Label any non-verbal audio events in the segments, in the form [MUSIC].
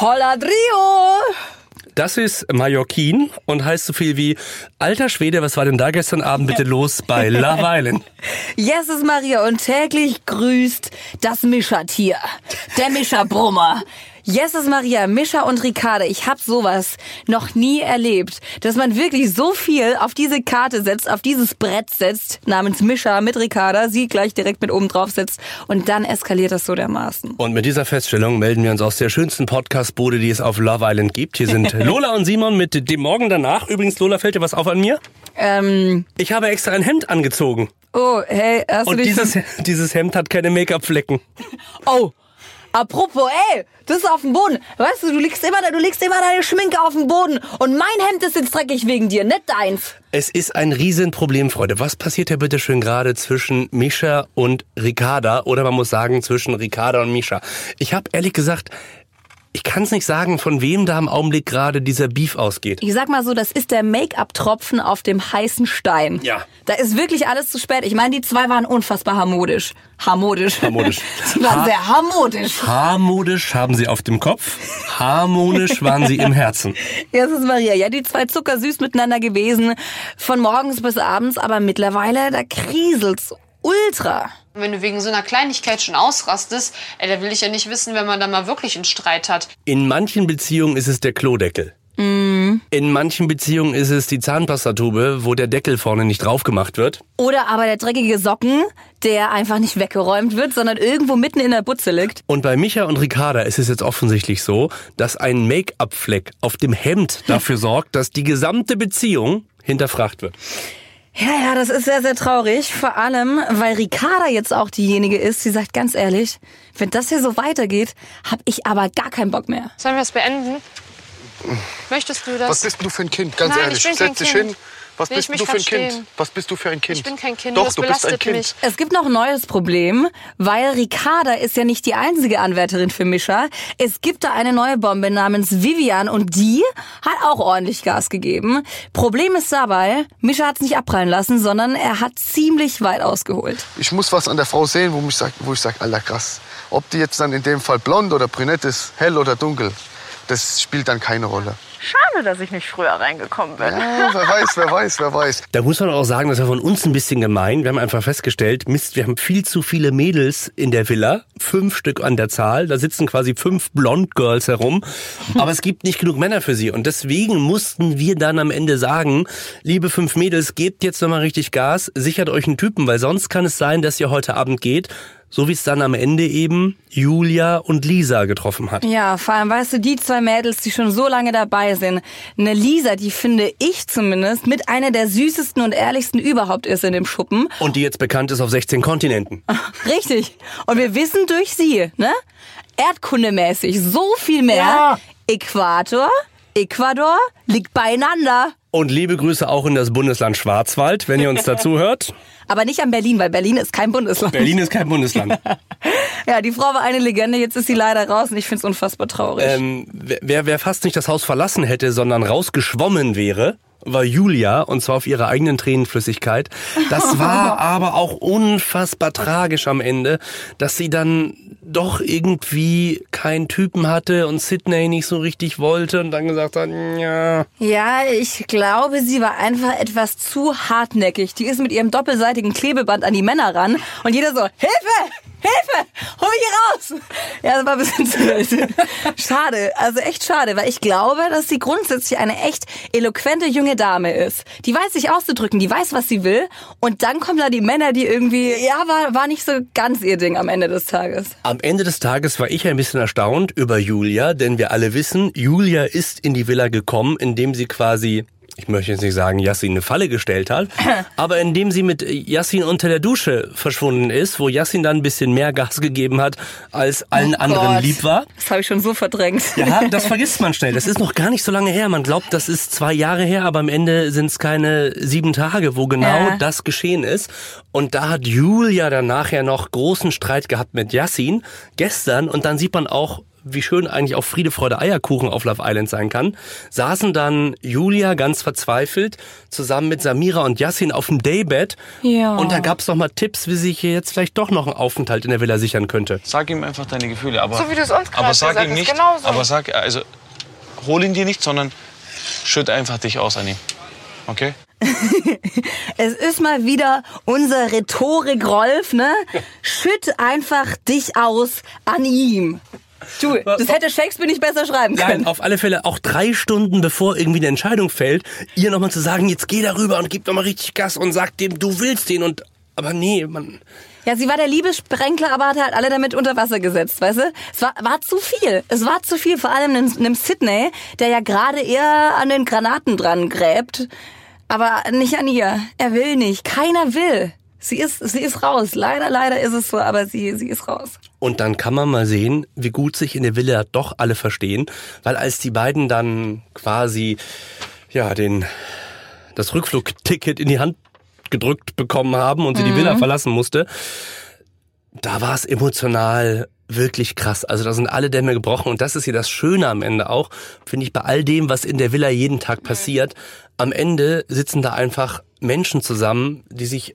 Holla Drio! Das ist Mallorquin und heißt so viel wie Alter Schwede, was war denn da gestern Abend bitte [LAUGHS] los bei Love Island? Yes, ist Maria und täglich grüßt das Mischertier. Der Mischerbrummer. Jesus Maria, Mischa und Ricarda, ich hab sowas noch nie erlebt, dass man wirklich so viel auf diese Karte setzt, auf dieses Brett setzt, namens Mischa mit Ricarda, sie gleich direkt mit oben drauf setzt und dann eskaliert das so dermaßen. Und mit dieser Feststellung melden wir uns aus der schönsten Podcast-Bude, die es auf Love Island gibt. Hier sind [LAUGHS] Lola und Simon mit dem Morgen danach. Übrigens, Lola, fällt dir was auf an mir? Ähm, Ich habe extra ein Hemd angezogen. oh, hey, hast du Und dich... dieses, [LAUGHS] dieses Hemd hat keine Make-up-Flecken. Oh, apropos, ey, das ist auf dem Boden. Weißt du, du legst immer, du legst immer deine Schminke auf den Boden und mein Hemd ist jetzt dreckig wegen dir, nicht deins. Es ist ein Riesenproblem, Freunde. Was passiert hier bitte schön gerade zwischen Mischa und Ricarda? Oder man muss sagen, zwischen Ricarda und Mischa. Ich habe ehrlich gesagt, ich kann es nicht sagen, von wem da im Augenblick gerade dieser Beef ausgeht. Ich sag mal so, das ist der Make-up-Tropfen auf dem heißen Stein. Ja. Da ist wirklich alles zu spät. Ich meine, die zwei waren unfassbar harmonisch. Harmonisch. Harmonisch. Sie [LAUGHS] waren Ha- sehr harmonisch. Harmonisch haben sie auf dem Kopf, harmonisch [LAUGHS] waren sie im Herzen. Jesus Maria, ja, die zwei zuckersüß miteinander gewesen. Von morgens bis abends, aber mittlerweile, da kriselt's ultra. Wenn du wegen so einer Kleinigkeit schon ausrastest, ey, da will ich ja nicht wissen, wenn man da mal wirklich einen Streit hat. In manchen Beziehungen ist es der Klodeckel. In manchen Beziehungen ist es die Zahnpastatube, wo der Deckel vorne nicht drauf gemacht wird. Oder aber der dreckige Socken, der einfach nicht weggeräumt wird, sondern irgendwo mitten in der Butze liegt. Und bei Micha und Ricarda ist es jetzt offensichtlich so, dass ein Make-up-Fleck auf dem Hemd dafür [LAUGHS] sorgt, dass die gesamte Beziehung hinterfragt wird. Ja, ja, das ist sehr, sehr traurig. Vor allem, weil Ricarda jetzt auch diejenige ist, die sagt ganz ehrlich, wenn das hier so weitergeht, hab ich aber gar keinen Bock mehr. Sollen wir es beenden? Möchtest du das? Was bist denn du für ein Kind? Ganz Nein, ehrlich, ich bin kein setz dich Kind. hin. Was Will bist ich du für ein Kind? Was bist du für ein Kind? Ich bin kein Kind, Doch, das du bist ein belastet Kind. mich. Es gibt noch ein neues Problem, weil Ricarda ist ja nicht die einzige Anwärterin für Mischa. Es gibt da eine neue Bombe namens Vivian und die hat auch ordentlich Gas gegeben. Problem ist dabei, Mischa hat es nicht abprallen lassen, sondern er hat ziemlich weit ausgeholt. Ich muss was an der Frau sehen, wo, mich sag, wo ich sage, Alter, krass. Ob die jetzt dann in dem Fall blond oder brünett ist, hell oder dunkel, das spielt dann keine Rolle. Schade, dass ich nicht früher reingekommen bin. Ja, wer weiß, wer weiß, wer weiß. Da muss man auch sagen, das war von uns ein bisschen gemein. Wir haben einfach festgestellt, Mist, wir haben viel zu viele Mädels in der Villa. Fünf Stück an der Zahl. Da sitzen quasi fünf Blond Girls herum. Aber es gibt nicht genug Männer für sie. Und deswegen mussten wir dann am Ende sagen, liebe fünf Mädels, gebt jetzt nochmal richtig Gas, sichert euch einen Typen, weil sonst kann es sein, dass ihr heute Abend geht. So wie es dann am Ende eben Julia und Lisa getroffen hat. Ja, vor allem, weißt du, die zwei Mädels, die schon so lange dabei sind. Eine Lisa, die finde ich zumindest mit einer der süßesten und ehrlichsten überhaupt ist in dem Schuppen. Und die jetzt bekannt ist auf 16 Kontinenten. [LAUGHS] Richtig. Und wir wissen durch sie, ne? Erdkundemäßig so viel mehr. Äquator, Ecuador liegt beieinander. Und liebe Grüße auch in das Bundesland Schwarzwald, wenn ihr uns [LAUGHS] dazu hört. Aber nicht an Berlin, weil Berlin ist kein Bundesland. Berlin ist kein Bundesland. [LAUGHS] Ja, die Frau war eine Legende, jetzt ist sie leider raus und ich find's unfassbar traurig. ähm, wer, wer fast nicht das Haus verlassen hätte, sondern rausgeschwommen wäre, war Julia, und zwar auf ihrer eigenen Tränenflüssigkeit. Das war [LAUGHS] aber auch unfassbar tragisch am Ende, dass sie dann doch irgendwie keinen Typen hatte und Sydney nicht so richtig wollte und dann gesagt hat, ja. Ja, ich glaube, sie war einfach etwas zu hartnäckig. Die ist mit ihrem doppelseitigen Klebeband an die Männer ran und jeder so, Hilfe! Hilfe! Hol mich hier raus! Ja, das war ein bisschen [LAUGHS] zu wild. Schade, also echt schade, weil ich glaube, dass sie grundsätzlich eine echt eloquente junge Dame ist. Die weiß sich auszudrücken, die weiß, was sie will und dann kommen da die Männer, die irgendwie, ja, war, war nicht so ganz ihr Ding am Ende des Tages. Am Ende des Tages war ich ein bisschen erstaunt über Julia, denn wir alle wissen, Julia ist in die Villa gekommen, indem sie quasi, ich möchte jetzt nicht sagen, Yassin eine Falle gestellt hat, [CLEARS THROAT] aber indem sie mit Yassin unter der Dusche verschwunden ist, wo Yassin dann ein bisschen mehr Gas gegeben hat, als allen anderen Gott. lieb war. Das habe ich schon so verdrängt. Ja, das [LAUGHS] vergisst man schnell. Das ist noch gar nicht so lange her. Man glaubt, das ist zwei Jahre her, aber am Ende sind es keine sieben Tage, wo genau Ja. das geschehen ist. Und da hat Julia dann nachher noch großen Streit gehabt mit Yassin gestern und dann sieht man auch, wie schön eigentlich auch Friede, Freude, Eierkuchen auf Love Island sein kann, saßen dann Julia ganz verzweifelt zusammen mit Samira und Yassin auf dem Daybed. Ja. Und da gab's noch mal Tipps, wie sie sich hier jetzt vielleicht doch noch einen Aufenthalt in der Villa sichern könnte. Sag ihm einfach deine Gefühle, aber, So wie du es uns aber sag gesagt ihm nicht, genauso. aber sag, also hol ihn dir nicht, sondern schütt einfach dich aus an ihm. Okay? [LAUGHS] Es ist mal wieder unser Rhetorik, Rolf, ne? [LAUGHS] Schütt einfach dich aus an ihm. Du, das hätte Shakespeare nicht besser schreiben können. Nein, auf alle Fälle auch drei Stunden bevor irgendwie eine Entscheidung fällt, ihr nochmal zu sagen, jetzt geh darüber und gib nochmal richtig Gas und sag dem, du willst den und aber nee, man. Ja, sie war der Liebessprenkler, aber hat halt alle damit unter Wasser gesetzt, weißt du? Es war, war zu viel. Es war zu viel, vor allem einem, einem Sydney, der ja gerade eher an den Granaten dran gräbt. Aber nicht an ihr. Er will nicht. Keiner will. Sie ist, sie ist raus. Leider, leider ist es so, aber sie, sie ist raus. Und dann kann man mal sehen, wie gut sich in der Villa doch alle verstehen, weil als die beiden dann quasi ja den das Rückflugticket in die Hand gedrückt bekommen haben und sie die Villa verlassen musste, da war es emotional wirklich krass. Also da sind alle Dämme gebrochen und das ist hier das Schöne am Ende auch, finde ich, bei all dem, was in der Villa jeden Tag passiert. Am Ende sitzen da einfach Menschen zusammen, die sich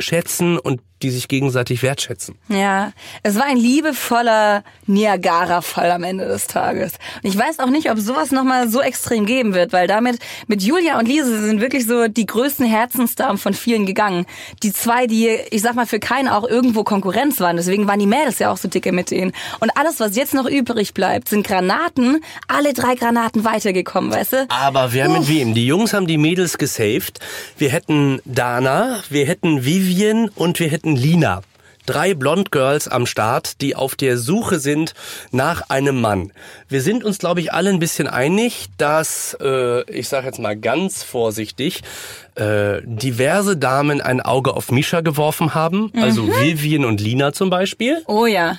schätzen und die sich gegenseitig wertschätzen. Ja, es war ein liebevoller Niagara-Fall am Ende des Tages. Und ich weiß auch nicht, ob sowas nochmal so extrem geben wird, weil damit mit Julia und Lise sind wirklich so die größten Herzensdamen von vielen gegangen. Die zwei, die, ich sag mal, für keinen auch irgendwo Konkurrenz waren. Deswegen waren die Mädels ja auch so dicke mit denen. Und alles, was jetzt noch übrig bleibt, sind Granaten. Alle drei Granaten weitergekommen, weißt du? Aber wer mit wem? Die Jungs haben die Mädels gesaved. Wir hätten Dana, wir hätten Vivian und wir hätten Lina. Drei Blond Girls am Start, die auf der Suche sind nach einem Mann. Wir sind uns, glaube ich, alle ein bisschen einig, dass, äh, ich sage jetzt mal ganz vorsichtig, äh, diverse Damen ein Auge auf Misha geworfen haben. Also Vivian und Lina zum Beispiel. Oh ja.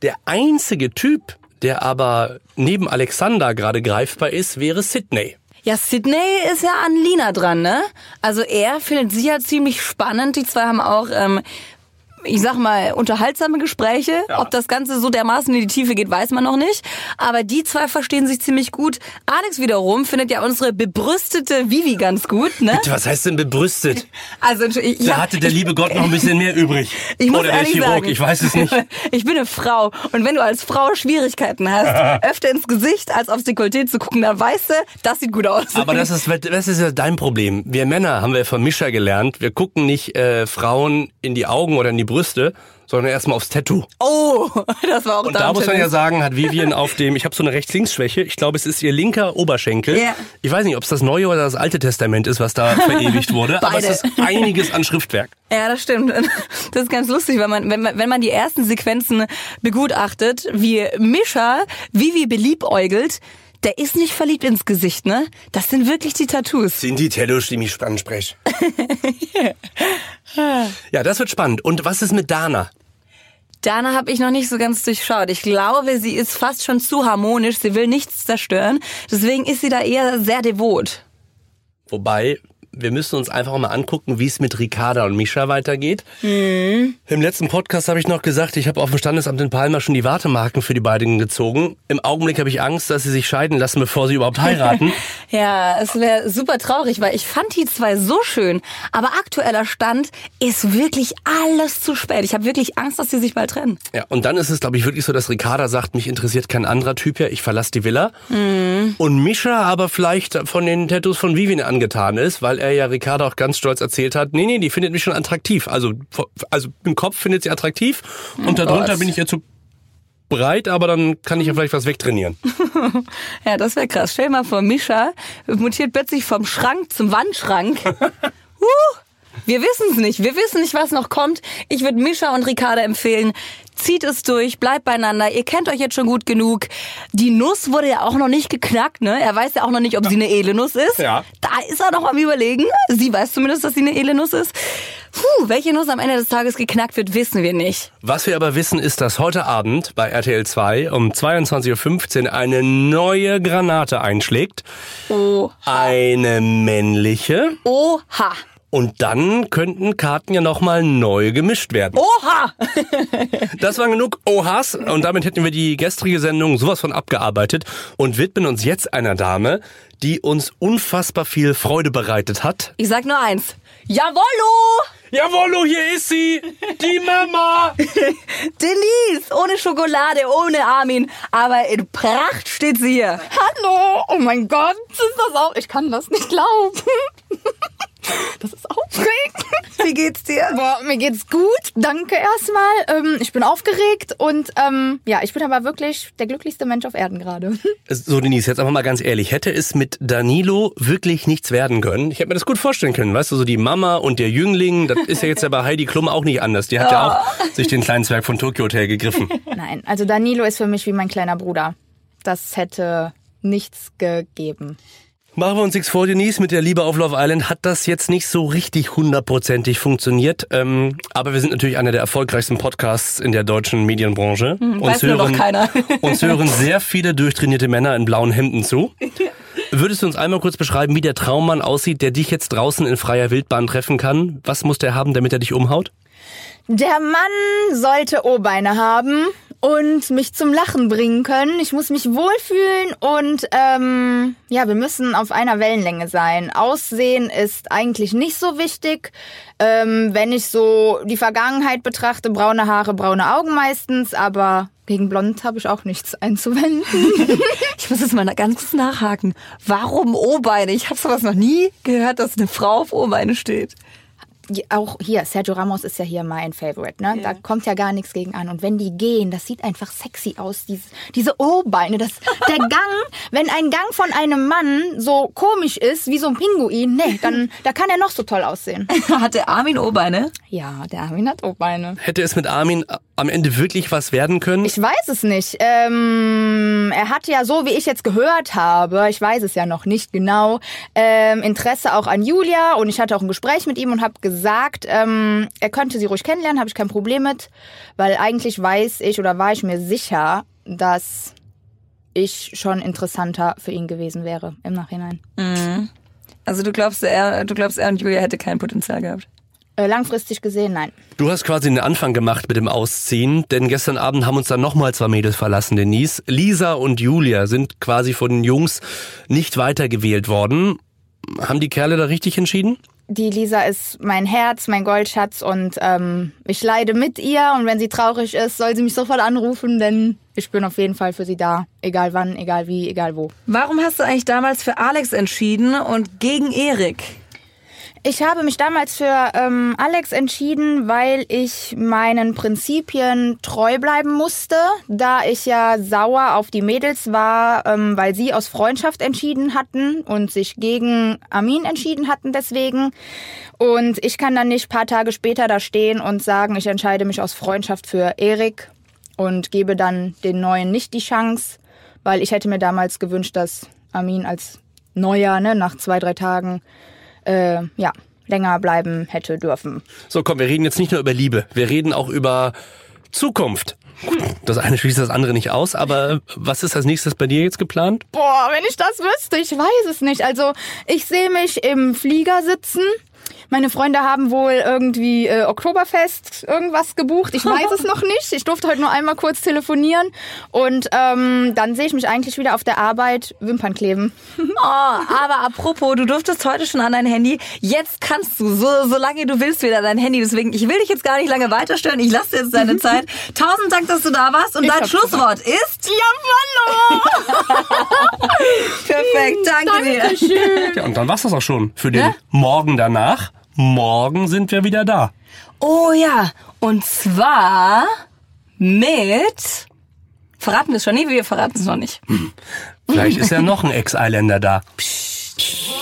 Der einzige Typ, der aber neben Alexander gerade greifbar ist, wäre Sydney. Ja, Sydney ist ja an Lina dran, ne? Also er findet sie ja ziemlich spannend. Die zwei haben auch, ähm, ich sag mal, unterhaltsame Gespräche. Ob das Ganze so dermaßen in die Tiefe geht, weiß man noch nicht. Aber die zwei verstehen sich ziemlich gut. Alex wiederum findet ja unsere bebrüstete Vivi ganz gut, ne? Was heißt denn bebrüstet? Also ich, Da ja, hatte der ich- liebe Gott noch ein bisschen mehr übrig. Ich muss Oder der Chirurg, sagen, ich weiß es nicht. [LAUGHS] Ich bin eine Frau und wenn du als Frau Schwierigkeiten hast, [LAUGHS] öfter ins Gesicht als aufs Dekolleté zu gucken, dann weißt du, das sieht gut aus. Aber das ist, das ist ja dein Problem. Wir Männer haben wir von Mischa gelernt, wir gucken nicht äh, Frauen in die Augen oder in die Brüste, sondern erstmal aufs Tattoo. oh, [LAUGHS] das war auch Und da muss man ja sagen, hat Vivian [LAUGHS] auf dem, ich habe so eine Rechts-Links-Schwäche, ich glaube, es ist ihr linker Oberschenkel. Ja. Ich weiß nicht, ob es das Neue oder das Alte Testament ist, was da verewigt [LAUGHS] wurde, aber es Beide. ist einiges an Schriftwerk. Ja, das stimmt. Das ist ganz lustig, wenn man, wenn man, wenn man die ersten Sequenzen begutachtet, wie Mischa Vivi beliebäugelt, der ist nicht verliebt ins Gesicht, ne? Das sind wirklich die Tattoos. Sind die Tattoos, die mich ansprechen. ja, das wird spannend. Und was ist mit Dana? Dana habe ich noch nicht so ganz durchschaut. Ich glaube, sie ist fast schon zu harmonisch. Sie will nichts zerstören. Deswegen ist sie da eher sehr devot. Wobei, wir müssen uns einfach mal angucken, wie es mit Ricarda und Misha weitergeht. Im letzten Podcast habe ich noch gesagt, ich habe auf dem Standesamt in Palma schon die Wartemarken für die beiden gezogen. Im Augenblick habe ich Angst, dass sie sich scheiden lassen, bevor sie überhaupt heiraten. [LAUGHS] Ja, es wäre super traurig, weil ich fand die zwei so schön. Aber aktueller Stand ist wirklich alles zu spät. Ich habe wirklich Angst, dass sie sich bald trennen. ja, und dann ist es, glaube ich, wirklich so, dass Ricarda sagt, mich interessiert kein anderer Typ hier, ich verlasse die Villa. Und Misha aber vielleicht von den Tattoos von Vivian angetan ist, weil er ja Ricarda auch ganz stolz erzählt hat, nee, nee, die findet mich schon attraktiv. Also, also im Kopf findet sie attraktiv und darunter Gott. bin ich ihr zu breit, aber dann kann ich ja vielleicht was wegtrainieren. [LAUGHS] Ja, das wäre krass. Stell dir mal vor, Mischa mutiert plötzlich vom Schrank zum Wandschrank. [LAUGHS] huh, wir wissen es nicht. Wir wissen nicht, was noch kommt. Ich würde Mischa und Ricarda empfehlen, zieht es durch, bleibt beieinander. Ihr kennt euch jetzt schon gut genug. Die Nuss wurde ja auch noch nicht geknackt, ne? Er weiß ja auch noch nicht, ob sie eine Elenuss ist. Ja. Da ist er noch am überlegen. Sie weiß zumindest, dass sie eine Elenuss ist. Puh, welche Nuss am Ende des Tages geknackt wird, wissen wir nicht. Was wir aber wissen, ist, dass heute Abend bei RTL 2 um 22.15 Uhr eine neue Granate einschlägt. Oh, Eine männliche. oha. Und dann könnten Karten ja nochmal neu gemischt werden. Oha! Das waren genug Ohas und damit hätten wir die gestrige Sendung sowas von abgearbeitet und widmen uns jetzt einer Dame, die uns unfassbar viel Freude bereitet hat. Ich sag nur eins. Jawollo! Jawollo, hier ist sie! Die Mama! [LAUGHS] Denise! Ohne Schokolade, ohne Armin. Aber in Pracht steht sie hier. Hallo! Oh mein Gott, ist das auch. Ich kann das nicht glauben. [LAUGHS] Das ist aufregend. Wie geht's dir? Boah, mir geht's gut. Danke erstmal. Ähm, ich bin aufgeregt und ähm, ja, ich bin aber wirklich der glücklichste Mensch auf Erden gerade. [LAUGHS] So, Denise, jetzt einfach mal ganz ehrlich. Hätte es mit Danilo wirklich nichts werden können? Ich hätte mir das gut vorstellen können. Weißt du, so die Mama und der Jüngling, das ist ja jetzt ja bei Heidi Klum auch nicht anders. Die hat ja auch sich den kleinen Zwerg von Tokyo Hotel gegriffen. [LAUGHS] Nein, also Danilo ist für mich wie mein kleiner Bruder. Das hätte nichts gegeben. Machen wir uns nichts vor, Denise. Mit der Liebe auf Love Island hat das jetzt nicht so richtig hundertprozentig funktioniert. Ähm, aber wir sind natürlich einer der erfolgreichsten Podcasts in der deutschen Medienbranche. Hm, noch keiner. [LAUGHS] uns hören sehr viele durchtrainierte Männer in blauen Hemden zu. Würdest du uns einmal kurz beschreiben, wie der Traummann aussieht, der dich jetzt draußen in freier Wildbahn treffen kann? Was muss der haben, damit er dich umhaut? Der Mann sollte O-Beine haben und mich zum Lachen bringen können. Ich muss mich wohlfühlen und ähm, ja, wir müssen auf einer Wellenlänge sein. Aussehen ist eigentlich nicht so wichtig. Ähm, wenn ich so die Vergangenheit betrachte, braune Haare, braune Augen meistens, aber gegen Blond habe ich auch nichts einzuwenden. [LAUGHS] Ich muss jetzt mal ganz kurz nachhaken. Warum O-Beine? Ich habe sowas noch nie gehört, dass eine Frau auf O-Beine steht. Ja, auch hier, Sergio Ramos ist ja hier mein Favorite, ne? Da kommt ja gar nichts gegen an. Und wenn die gehen, das sieht einfach sexy aus, diese, diese O-Beine. Das, der [LAUGHS] Gang, wenn ein Gang von einem Mann so komisch ist, wie so ein Pinguin, nee, dann, da kann er noch so toll aussehen. [LAUGHS] Hat der Armin O-Beine? Ja, der Armin hat O-Beine. Hätte es mit Armin am Ende wirklich was werden können? Ich weiß es nicht. Ähm, er hat ja so, wie ich jetzt gehört habe, ich weiß es ja noch nicht genau, ähm, Interesse auch an Julia und ich hatte auch ein Gespräch mit ihm und habe gesagt, ähm, er könnte sie ruhig kennenlernen, habe ich kein Problem mit, weil eigentlich weiß ich oder war ich mir sicher, dass ich schon interessanter für ihn gewesen wäre im Nachhinein. Also du glaubst, er, du glaubst, er und Julia hätte kein Potenzial gehabt. Äh, langfristig gesehen, nein. Du hast quasi den Anfang gemacht mit dem Ausziehen, denn gestern Abend haben uns dann nochmal zwei Mädels verlassen, Denise. Lisa und Julia sind quasi von den Jungs nicht weitergewählt worden. Haben die Kerle da richtig entschieden? Die Lisa ist mein Herz, mein Goldschatz und ähm, ich leide mit ihr und wenn sie traurig ist, soll sie mich sofort anrufen, denn ich bin auf jeden Fall für sie da. Egal wann, egal wie, egal wo. Warum hast du eigentlich damals für Alex entschieden und gegen Erik? Ich habe mich damals für ähm, Alex entschieden, weil ich meinen Prinzipien treu bleiben musste, da ich ja sauer auf die Mädels war, ähm, weil sie aus Freundschaft entschieden hatten und sich gegen Amin entschieden hatten deswegen. Und ich kann dann nicht paar Tage später da stehen und sagen, ich entscheide mich aus Freundschaft für Erik und gebe dann den Neuen nicht die Chance, weil ich hätte mir damals gewünscht, dass Amin als Neuer, ne, nach zwei, drei Tagen äh, ja, länger bleiben hätte dürfen. So, komm, wir reden jetzt nicht nur über Liebe, wir reden auch über Zukunft. Das eine schließt das andere nicht aus, aber was ist als nächstes bei dir jetzt geplant? Boah, wenn ich das wüsste, ich weiß es nicht. Also ich sehe mich im Flieger sitzen. Meine Freunde haben wohl irgendwie äh, Oktoberfest irgendwas gebucht. Ich weiß es [LAUGHS] noch nicht. Ich durfte heute nur einmal kurz telefonieren. Und ähm, dann sehe ich mich eigentlich wieder auf der Arbeit Wimpern kleben. [LAUGHS] Oh, aber apropos, du durftest heute schon an dein Handy. Jetzt kannst du, so, solange du willst, wieder dein Handy. Deswegen, ich will dich jetzt gar nicht lange weiterstören. Ich lasse dir jetzt deine [LAUGHS] Zeit. Tausend Dank, dass du da warst. Und Ich dein Schlusswort ist? Jawollo! Perfekt, danke dir. Dankeschön. Ja, und dann war's das auch schon für den Ja? Morgen danach. Morgen sind wir wieder da. Oh ja, und zwar mit... Verraten wir es schon? Nee, wir verraten es noch nicht. Vielleicht ist ja noch ein Ex-Islander da. Psst.